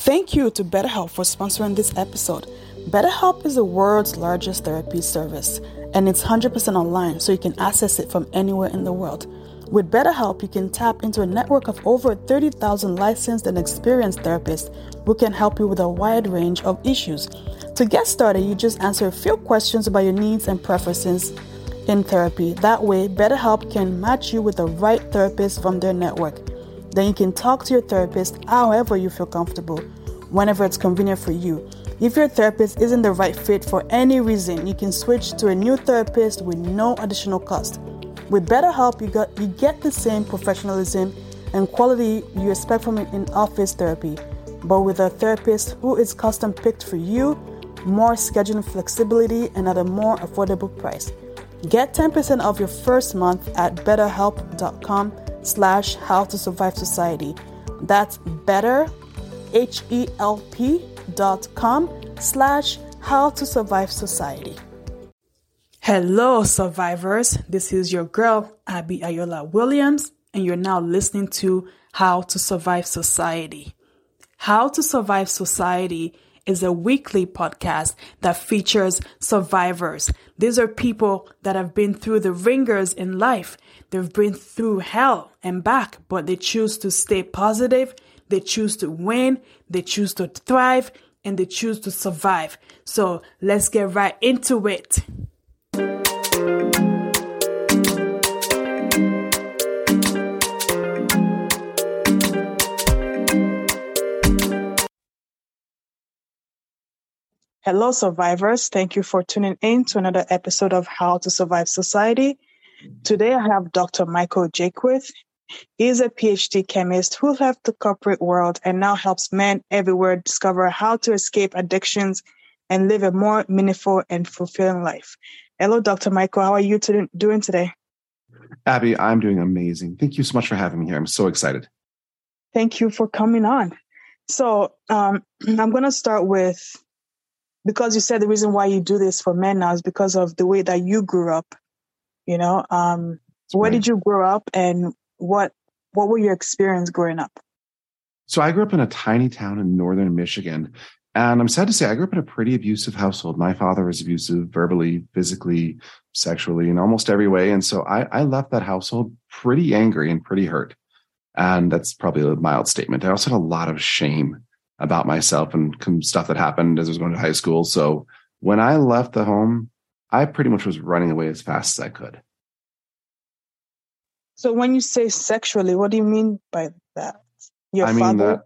Thank you to BetterHelp for sponsoring this episode. BetterHelp is the world's largest therapy service, and it's 100% online, so you can access it from anywhere in the world. With BetterHelp, you can tap into a network of over 30,000 licensed and experienced therapists who can help you with a wide range of issues. To get started, you just answer a few questions about your needs and preferences in therapy. That way, BetterHelp can match you with the right therapist from their network. Then you can talk to your therapist however you feel comfortable, whenever it's convenient for you. If your therapist isn't the right fit for any reason, you can switch to a new therapist with no additional cost. With BetterHelp, you, got, you get the same professionalism and quality you expect from in office therapy, but with a therapist who is custom picked for you, more scheduling flexibility, and at a more affordable price. Get 10% off your first month at betterhelp.com slash how to survive society. That's better, H-E-L-P dot com slash how to survive society. Hello, survivors. This is your girl, Abby Ayola Williams, and you're now listening to How to Survive Society. How to Survive Society is a weekly podcast that features survivors. These are people that have been through the ringers in life. They've been through hell and back, but they choose to stay positive. They choose to win. They choose to thrive and they choose to survive. So let's get right into it. Hello, survivors. Thank you for tuning in to another episode of How to Survive Society. Today I have Dr. Michael Jaquith. He is a PhD chemist who left the corporate world and now helps men everywhere discover how to escape addictions and live a more meaningful and fulfilling life. Hello, Dr. Michael. How are you to- doing today? Abby, I'm doing amazing. Thank you so much for having me here. I'm so excited. Thank you for coming on. So um, I'm going to start with because you said the reason why you do this for men now is because of the way that you grew up. You know, um, where right. did you grow up, and what what were your experience growing up? So I grew up in a tiny town in northern Michigan, and I'm sad to say I grew up in a pretty abusive household. My father was abusive verbally, physically, sexually, in almost every way, and so I, I left that household pretty angry and pretty hurt. And that's probably a mild statement. I also had a lot of shame about myself and stuff that happened as I was going to high school. So when I left the home, I pretty much was running away as fast as I could. So when you say sexually, what do you mean by that? Your I father? mean that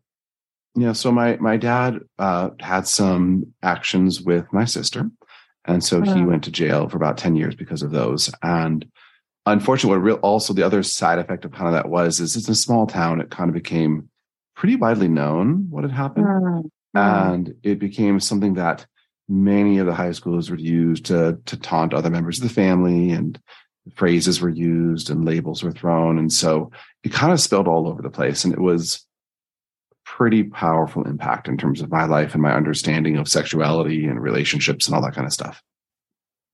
yeah, so my my dad uh, had some actions with my sister, and so he uh-huh. went to jail for about ten years because of those. And unfortunately, what real also the other side effect of kind of that was is it's a small town. It kind of became pretty widely known what had happened. Mm-hmm. And it became something that many of the high schools would use to, to taunt other members of the family and phrases were used and labels were thrown. And so it kind of spilled all over the place. And it was pretty powerful impact in terms of my life and my understanding of sexuality and relationships and all that kind of stuff.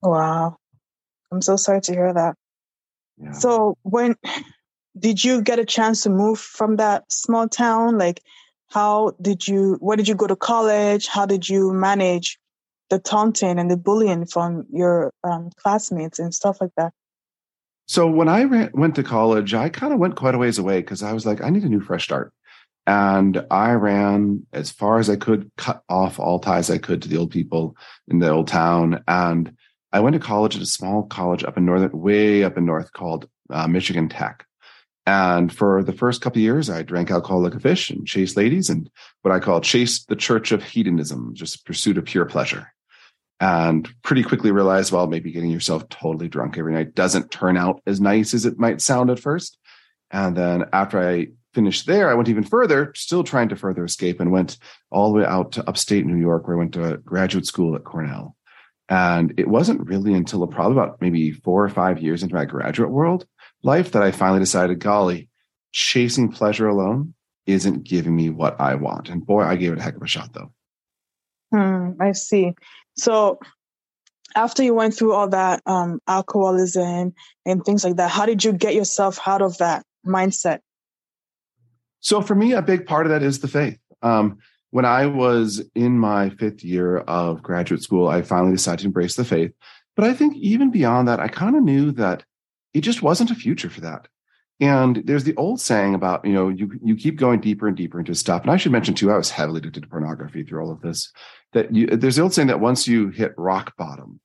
Wow. I'm so sorry to hear that. Yeah. So when did you get a chance to move from that small town? Like, how did you, where did you go to college? How did you manage the taunting and the bullying from your um, classmates and stuff like that? So when I went to college, I kind of went quite a ways away because I was like, I need a new fresh start. And I ran as far as I could, cut off all ties I could to the old people in the old town. And I went to college at a small college up in northern, way up in north called uh, Michigan Tech. And for the first couple years, I drank alcohol like a fish and chased ladies and what I call chased the church of hedonism, just pursuit of pure pleasure. And pretty quickly realized, well, maybe getting yourself totally drunk every night doesn't turn out as nice as it might sound at first. And then after I finished there, I went even further, still trying to further escape and went all the way out to upstate New York, where I went to graduate school at Cornell. And it wasn't really until probably about maybe four or five years into my graduate world life that I finally decided, golly, chasing pleasure alone isn't giving me what I want. And boy, I gave it a heck of a shot though. Hmm, I see. So after you went through all that um, alcoholism and things like that, how did you get yourself out of that mindset? So for me, a big part of that is the faith. Um, when I was in my fifth year of graduate school, I finally decided to embrace the faith. But I think even beyond that, I kind of knew that it just wasn't a future for that. And there's the old saying about, you know, you, you keep going deeper and deeper into stuff. And I should mention too, I was heavily addicted to pornography through all of this, that you, there's the old saying that once you hit rock bottom,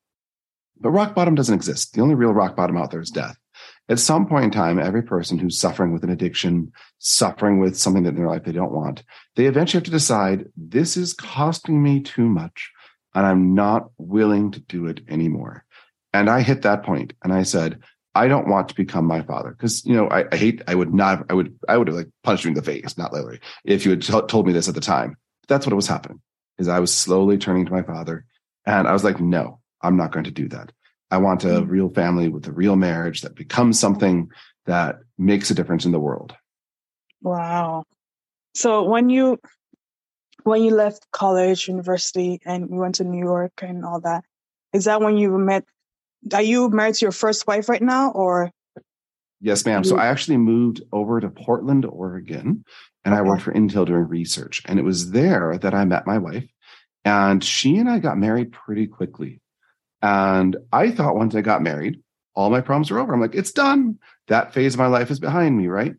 but rock bottom doesn't exist. The only real rock bottom out there is death. At some point in time, every person who's suffering with an addiction, suffering with something that in their life they don't want, they eventually have to decide this is costing me too much and I'm not willing to do it anymore. And I hit that point and I said, I don't want to become my father. Because you know I, I, hate I would not I would I would have like punched you in the face not literally if you had t- told me this at the time. That's what was happening is I was slowly turning to my father and I was like no I'm not going to do that. I want a mm-hmm. real family with a real marriage that becomes something that makes a difference in the world. Wow. So when you when you left college university and you went to New York and all that is that when you met are you married to your first wife right now or? Yes, ma'am. So I actually moved over to Portland, Oregon, and I worked for Intel doing research. And it was there that I met my wife. And she and I got married pretty quickly. And I thought once I got married, all my problems were over. I'm like, it's done. That phase of my life is behind me, right?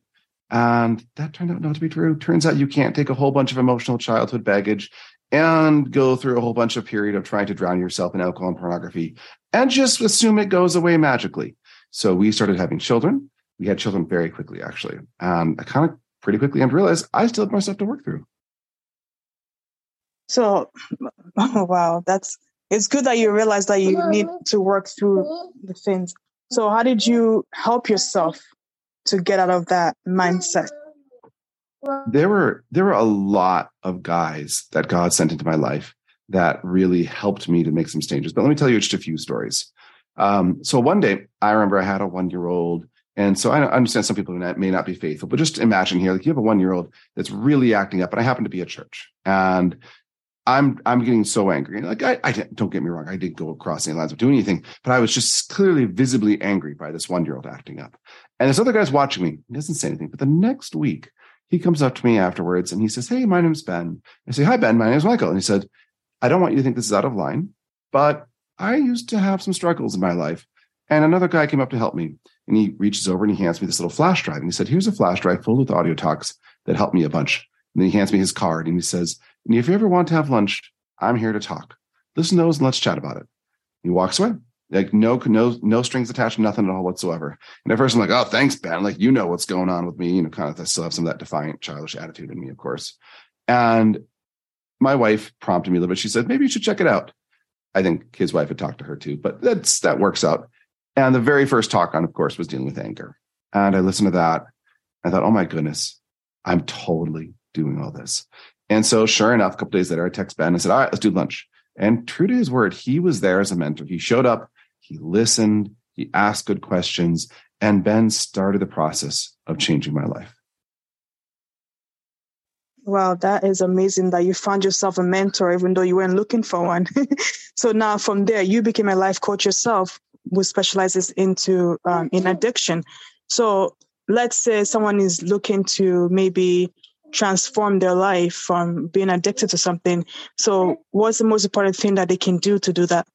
And that turned out not to be true. Turns out you can't take a whole bunch of emotional childhood baggage and go through a whole bunch of period of trying to drown yourself in alcohol and pornography and just assume it goes away magically. So we started having children. We had children very quickly, actually. And I kind of pretty quickly and realized I still have more stuff to work through. So, oh, wow, that's it's good that you realize that you need to work through the things. So, how did you help yourself to get out of that mindset? There were there were a lot of guys that God sent into my life that really helped me to make some changes. But let me tell you just a few stories. Um, so one day, I remember I had a one year old. And so I understand some people may not be faithful, but just imagine here, like you have a one year old that's really acting up, and I happen to be at church, and I'm I'm getting so angry. Like I, I don't get me wrong, I didn't go across any lines of doing anything, but I was just clearly visibly angry by this one year old acting up. And this other guy's watching me. He doesn't say anything. But the next week, he comes up to me afterwards and he says, "Hey, my name's Ben." I say, "Hi, Ben. My name's Michael." And he said, I don't want you to think this is out of line, but I used to have some struggles in my life. And another guy came up to help me. And he reaches over and he hands me this little flash drive. And he said, Here's a flash drive full with audio talks that helped me a bunch. And then he hands me his card and he says, if you ever want to have lunch, I'm here to talk. Listen to those and let's chat about it. He walks away. Like no, no, no strings attached, nothing at all whatsoever. And at first I'm like, oh, thanks, Ben. Like, you know what's going on with me. You know, kind of I still have some of that defiant, childish attitude in me, of course. And my wife prompted me a little bit. She said, maybe you should check it out. I think his wife had talked to her too, but that's that works out. And the very first talk on, of course, was dealing with anger. And I listened to that. I thought, oh my goodness, I'm totally doing all this. And so sure enough, a couple days later, I text Ben and said, all right, let's do lunch. And true to his word, he was there as a mentor. He showed up, he listened, he asked good questions, and Ben started the process of changing my life. Wow, that is amazing that you found yourself a mentor, even though you weren't looking for one. so now from there, you became a life coach yourself who specializes into um, in addiction. So let's say someone is looking to maybe transform their life from being addicted to something. So what's the most important thing that they can do to do that?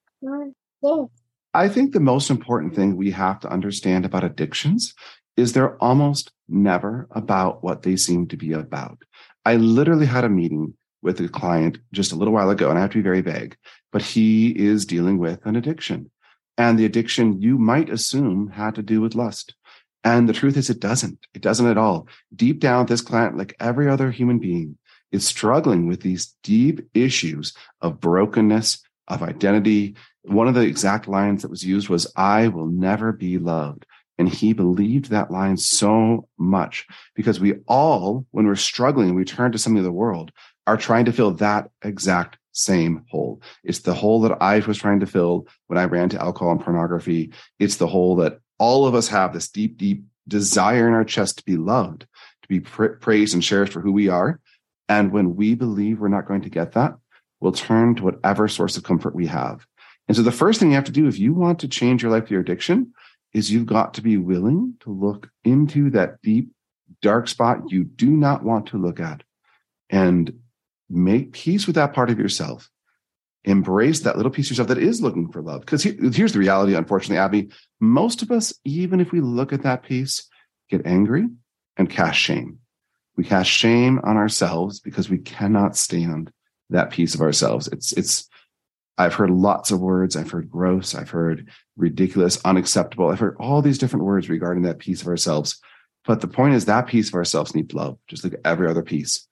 I think the most important thing we have to understand about addictions is they're almost never about what they seem to be about. I literally had a meeting with a client just a little while ago, and I have to be very vague, but he is dealing with an addiction. And the addiction you might assume had to do with lust. And the truth is, it doesn't. It doesn't at all. Deep down, this client, like every other human being, is struggling with these deep issues of brokenness, of identity. One of the exact lines that was used was, I will never be loved. And he believed that line so much because we all, when we're struggling, we turn to something of the world, are trying to fill that exact same hole. It's the hole that I was trying to fill when I ran to alcohol and pornography. It's the hole that all of us have this deep, deep desire in our chest to be loved, to be pra- praised and cherished for who we are. And when we believe we're not going to get that, we'll turn to whatever source of comfort we have. And so the first thing you have to do if you want to change your life, your addiction, is you've got to be willing to look into that deep, dark spot you do not want to look at. And make peace with that part of yourself. Embrace that little piece of yourself that is looking for love. Because here's the reality, unfortunately, Abby. Most of us, even if we look at that piece, get angry and cast shame. We cast shame on ourselves because we cannot stand that piece of ourselves. It's it's I've heard lots of words. I've heard gross. I've heard ridiculous, unacceptable. I've heard all these different words regarding that piece of ourselves. But the point is that piece of ourselves needs love, just like every other piece.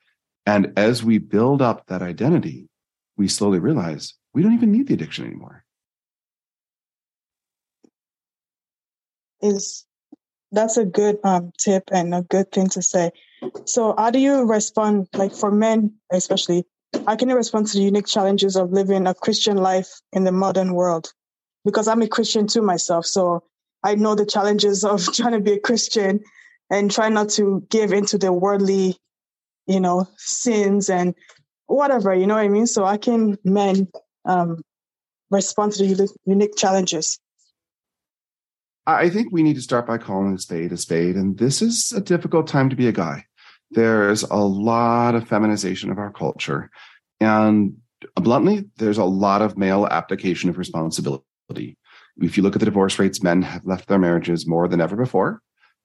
And as we build up that identity, we slowly realize we don't even need the addiction anymore. Is that's a good um, tip and a good thing to say. So, how do you respond, like for men especially? How can respond to the unique challenges of living a Christian life in the modern world? Because I'm a Christian too myself, so I know the challenges of trying to be a Christian and try not to give into the worldly, you know, sins and whatever, you know what I mean? So I can men um, respond to the unique challenges. I think we need to start by calling a spade a spade. And this is a difficult time to be a guy. There's a lot of feminization of our culture. And bluntly, there's a lot of male application of responsibility. If you look at the divorce rates, men have left their marriages more than ever before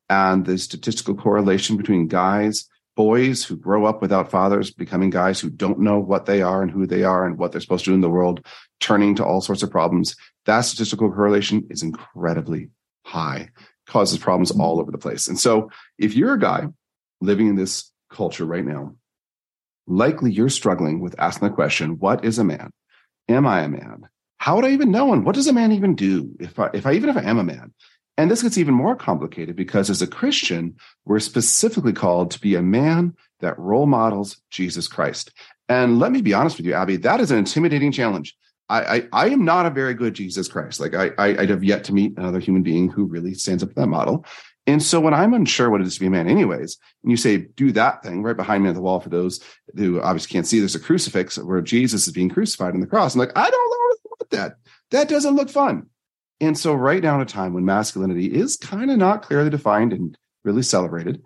and the statistical correlation between guys, boys who grow up without fathers, becoming guys who don't know what they are and who they are and what they're supposed to do in the world, turning to all sorts of problems. That statistical correlation is incredibly high, causes problems all over the place. And so if you're a guy living in this culture right now, likely you're struggling with asking the question, what is a man? Am I a man? How would I even know? And what does a man even do if I, if I even if I am a man? And this gets even more complicated because as a Christian, we're specifically called to be a man that role models Jesus Christ. And let me be honest with you, Abby, that is an intimidating challenge. I, I, I am not a very good Jesus Christ. Like I, I, I have yet to meet another human being who really stands up to that model. And so when I'm unsure what it is to be a man, anyways, and you say, do that thing right behind me on the wall for those who obviously can't see, there's a crucifix where Jesus is being crucified on the cross. I'm like, I don't what that. That doesn't look fun. And so, right now, in a time when masculinity is kind of not clearly defined and really celebrated,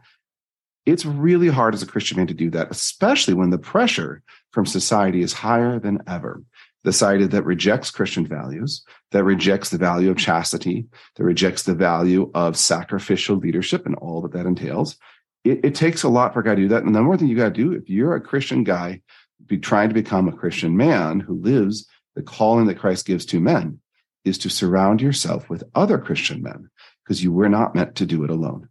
it's really hard as a Christian man to do that, especially when the pressure from society is higher than ever. The society that rejects Christian values, that rejects the value of chastity, that rejects the value of sacrificial leadership and all that that entails. It, it takes a lot for a guy to do that. And the more thing you got to do, if you're a Christian guy, be trying to become a Christian man who lives the calling that Christ gives to men, is to surround yourself with other Christian men because you were not meant to do it alone.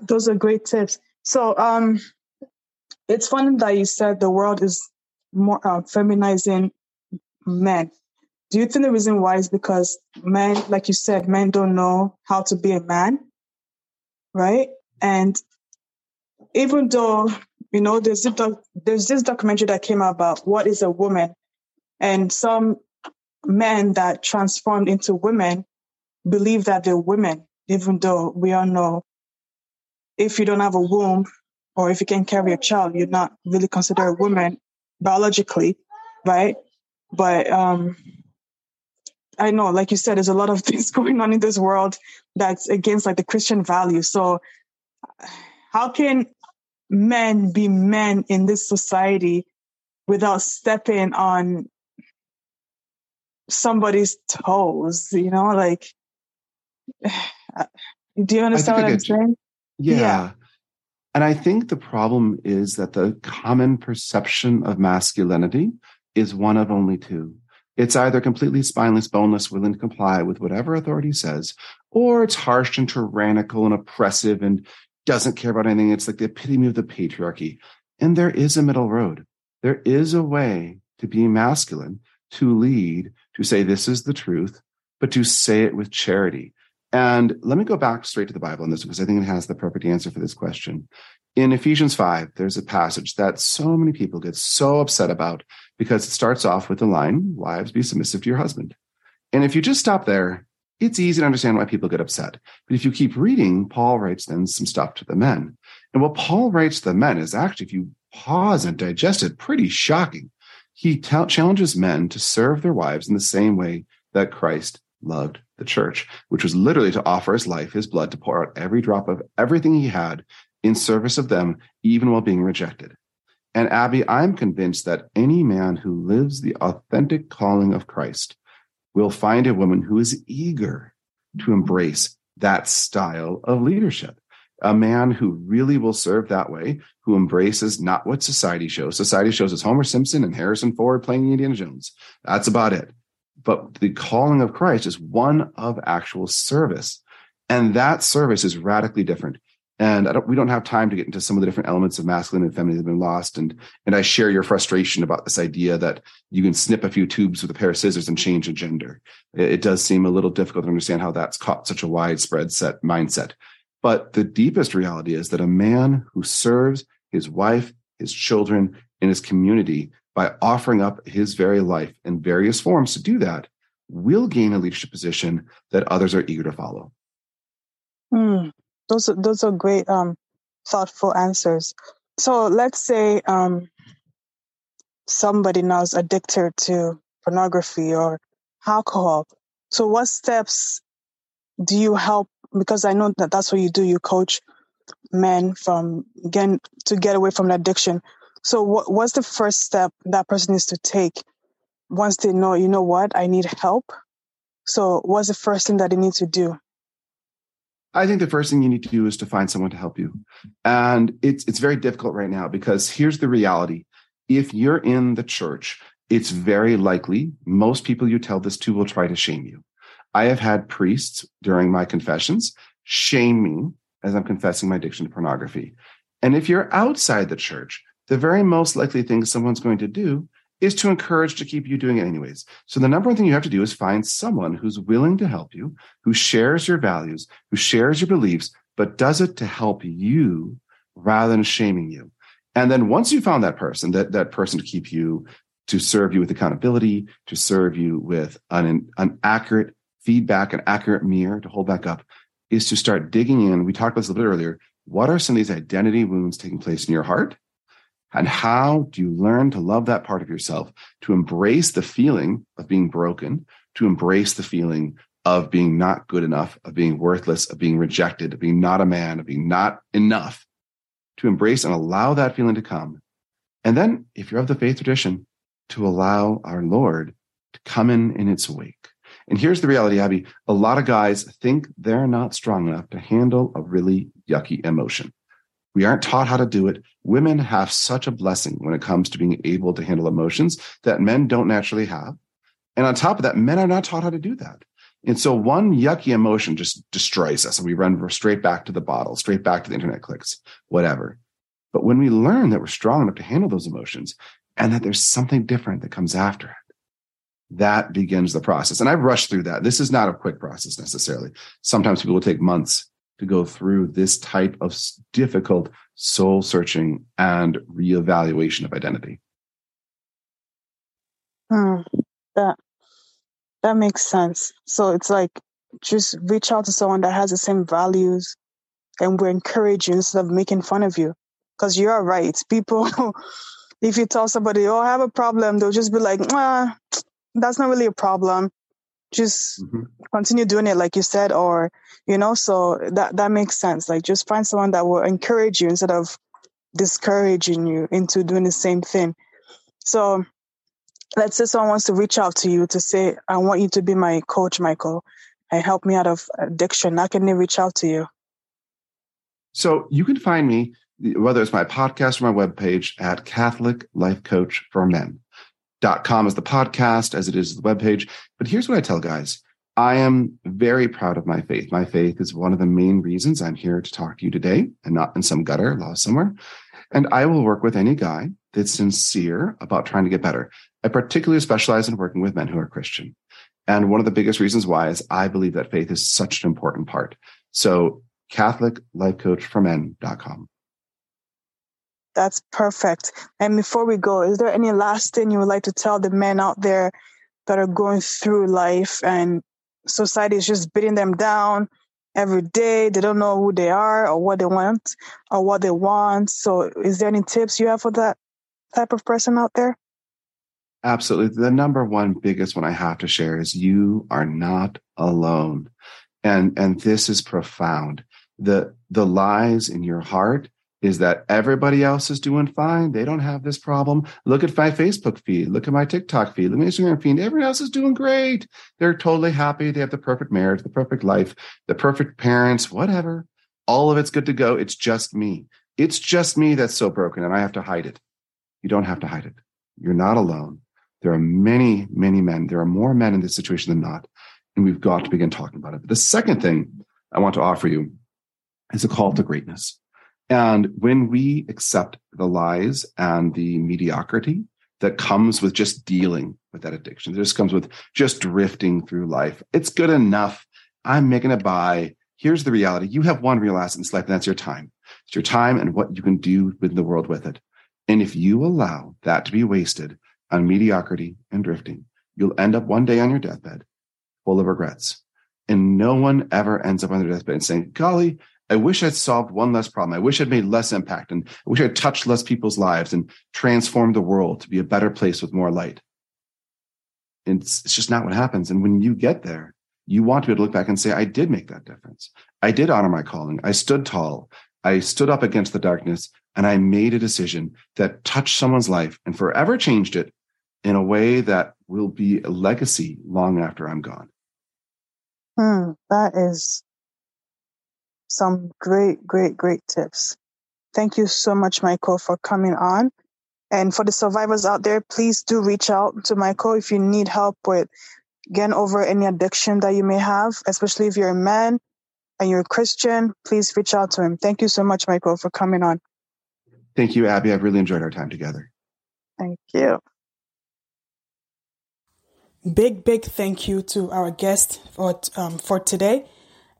Those are great tips. So, um, it's funny that you said the world is more uh, feminizing men. Do you think the reason why is because men, like you said, men don't know how to be a man, right? And even though you know, there's this, doc- there's this documentary that came out about what is a woman, and some men that transformed into women believe that they're women, even though we all know if you don't have a womb or if you can carry a child, you're not really considered a woman biologically, right? But um, I know, like you said, there's a lot of things going on in this world that's against like the Christian values. So, how can men be men in this society without stepping on somebody's toes, you know, like do you understand what I'm saying? Yeah. yeah. And I think the problem is that the common perception of masculinity is one of only two. It's either completely spineless, boneless, willing to comply with whatever authority says, or it's harsh and tyrannical and oppressive and doesn't care about anything. It's like the epitome of the patriarchy. And there is a middle road. There is a way to be masculine, to lead, to say this is the truth, but to say it with charity. And let me go back straight to the Bible on this because I think it has the perfect answer for this question. In Ephesians 5, there's a passage that so many people get so upset about because it starts off with the line, Wives, be submissive to your husband. And if you just stop there, it's easy to understand why people get upset. But if you keep reading, Paul writes then some stuff to the men. And what Paul writes to the men is actually, if you pause and digest it, pretty shocking he t- challenges men to serve their wives in the same way that Christ loved the church, which was literally to offer his life, his blood, to pour out every drop of everything he had in service of them, even while being rejected. And Abby, I'm convinced that any man who lives the authentic calling of Christ will find a woman who is eager to embrace that style of leadership. A man who really will serve that way, who embraces not what society shows. Society shows us Homer Simpson and Harrison Ford playing Indiana Jones. That's about it. But the calling of Christ is one of actual service. And that service is radically different. And don't, we don't have time to get into some of the different elements of masculine and feminine that have been lost. And and I share your frustration about this idea that you can snip a few tubes with a pair of scissors and change a gender. It, it does seem a little difficult to understand how that's caught such a widespread set mindset. But the deepest reality is that a man who serves his wife, his children, and his community by offering up his very life in various forms to do that will gain a leadership position that others are eager to follow. Mm, those are, those are great, um, thoughtful answers. So let's say um, somebody now is addicted to pornography or alcohol. So what steps do you help? Because I know that that's what you do. You coach men from again to get away from addiction. So what, what's the first step that person needs to take once they know, you know what, I need help? So what's the first thing that they need to do? I think the first thing you need to do is to find someone to help you. And it's it's very difficult right now because here's the reality. If you're in the church, it's very likely most people you tell this to will try to shame you. I have had priests during my confessions shame me as I'm confessing my addiction to pornography. And if you're outside the church, the very most likely thing someone's going to do is to encourage to keep you doing it anyways. So the number one thing you have to do is find someone who's willing to help you, who shares your values, who shares your beliefs, but does it to help you rather than shaming you. And then once you found that person, that, that person to keep you, to serve you with accountability, to serve you with an, an accurate feedback, an accurate mirror to hold back up, is to start digging in. We talked about this a little bit earlier. What are some of these identity wounds taking place in your heart? And how do you learn to love that part of yourself, to embrace the feeling of being broken, to embrace the feeling of being not good enough, of being worthless, of being rejected, of being not a man, of being not enough, to embrace and allow that feeling to come. And then, if you're of the faith tradition, to allow our Lord to come in in its wake. And here's the reality, Abby. A lot of guys think they're not strong enough to handle a really yucky emotion. We aren't taught how to do it. Women have such a blessing when it comes to being able to handle emotions that men don't naturally have. And on top of that, men are not taught how to do that. And so one yucky emotion just destroys us and we run straight back to the bottle, straight back to the internet clicks, whatever. But when we learn that we're strong enough to handle those emotions and that there's something different that comes after it, that begins the process. And I've rushed through that. This is not a quick process necessarily. Sometimes people will take months to go through this type of difficult soul searching and reevaluation of identity. Hmm, that that makes sense. So it's like just reach out to someone that has the same values and we encourage you instead of making fun of you. Because you're right. People, if you tell somebody, oh, I have a problem, they'll just be like, ah, that's not really a problem just mm-hmm. continue doing it like you said or you know so that that makes sense. Like just find someone that will encourage you instead of discouraging you into doing the same thing. So let's say someone wants to reach out to you to say i want you to be my coach michael. And help me out of addiction. How can they reach out to you? So you can find me whether it's my podcast or my webpage at catholic life coach for men com as the podcast, as it is the webpage. But here's what I tell guys. I am very proud of my faith. My faith is one of the main reasons I'm here to talk to you today and not in some gutter lost somewhere. And I will work with any guy that's sincere about trying to get better. I particularly specialize in working with men who are Christian. And one of the biggest reasons why is I believe that faith is such an important part. So Catholic Life Coach for Men.com. That's perfect. And before we go, is there any last thing you would like to tell the men out there that are going through life and society is just beating them down every day? They don't know who they are or what they want or what they want. So, is there any tips you have for that type of person out there? Absolutely. The number one biggest one I have to share is you are not alone. And and this is profound. The the lies in your heart is that everybody else is doing fine. They don't have this problem. Look at my Facebook feed. Look at my TikTok feed. Look at my Instagram feed. Everyone else is doing great. They're totally happy. They have the perfect marriage, the perfect life, the perfect parents, whatever. All of it's good to go. It's just me. It's just me that's so broken and I have to hide it. You don't have to hide it. You're not alone. There are many, many men. There are more men in this situation than not. And we've got to begin talking about it. But the second thing I want to offer you is a call to greatness. And when we accept the lies and the mediocrity that comes with just dealing with that addiction, this comes with just drifting through life. It's good enough. I'm making a buy. Here's the reality. You have one real asset in this life, and that's your time. It's your time and what you can do with the world with it. And if you allow that to be wasted on mediocrity and drifting, you'll end up one day on your deathbed full of regrets. And no one ever ends up on their deathbed and saying, golly, I wish I'd solved one less problem. I wish I'd made less impact and I wish I'd touched less people's lives and transformed the world to be a better place with more light. It's, it's just not what happens. And when you get there, you want to be able to look back and say, I did make that difference. I did honor my calling. I stood tall. I stood up against the darkness and I made a decision that touched someone's life and forever changed it in a way that will be a legacy long after I'm gone. Hmm, that is some great, great, great tips. Thank you so much, Michael, for coming on. And for the survivors out there, please do reach out to Michael if you need help with getting over any addiction that you may have, especially if you're a man and you're a Christian. Please reach out to him. Thank you so much, Michael, for coming on. Thank you, Abby. I've really enjoyed our time together. Thank you. Big, big thank you to our guest for, um, for today.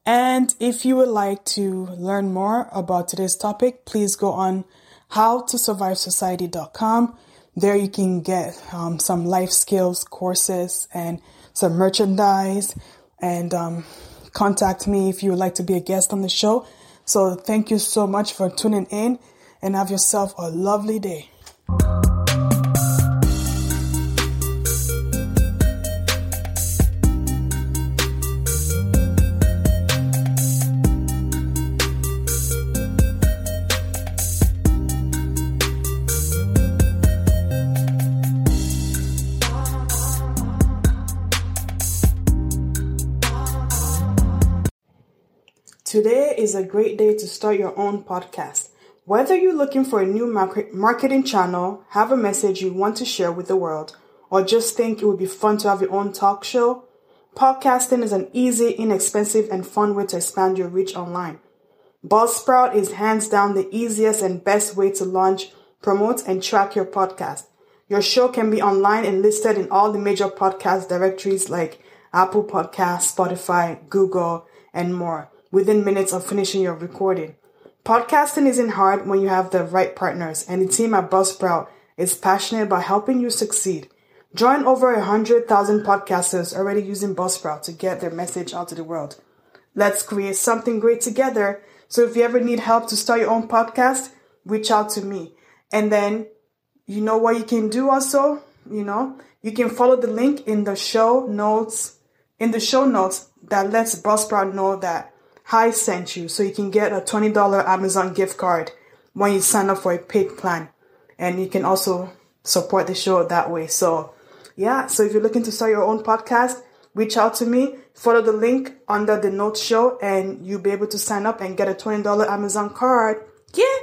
And if you would like to learn more about today's topic, please go on howtosurvivesociety.com. There you can get um, some life skills courses and some merchandise and um, contact me if you would like to be a guest on the show. So thank you so much for tuning in and have yourself a lovely day. Today is a great day to start your own podcast. Whether you're looking for a new marketing channel, have a message you want to share with the world, or just think it would be fun to have your own talk show, podcasting is an easy, inexpensive, and fun way to expand your reach online. Buzzsprout is hands down the easiest and best way to launch, promote, and track your podcast. Your show can be online and listed in all the major podcast directories like Apple Podcasts, Spotify, Google, and more within minutes of finishing your recording. Podcasting isn't hard when you have the right partners, and the team at Buzzsprout is passionate about helping you succeed. Join over 100,000 podcasters already using Buzzsprout to get their message out to the world. Let's create something great together. So if you ever need help to start your own podcast, reach out to me. And then you know what you can do also? You know, you can follow the link in the show notes, in the show notes that lets Buzzsprout know that Hi sent you so you can get a $20 Amazon gift card when you sign up for a paid plan. And you can also support the show that way. So, yeah, so if you're looking to start your own podcast, reach out to me, follow the link under the notes show, and you'll be able to sign up and get a $20 Amazon card. Yeah.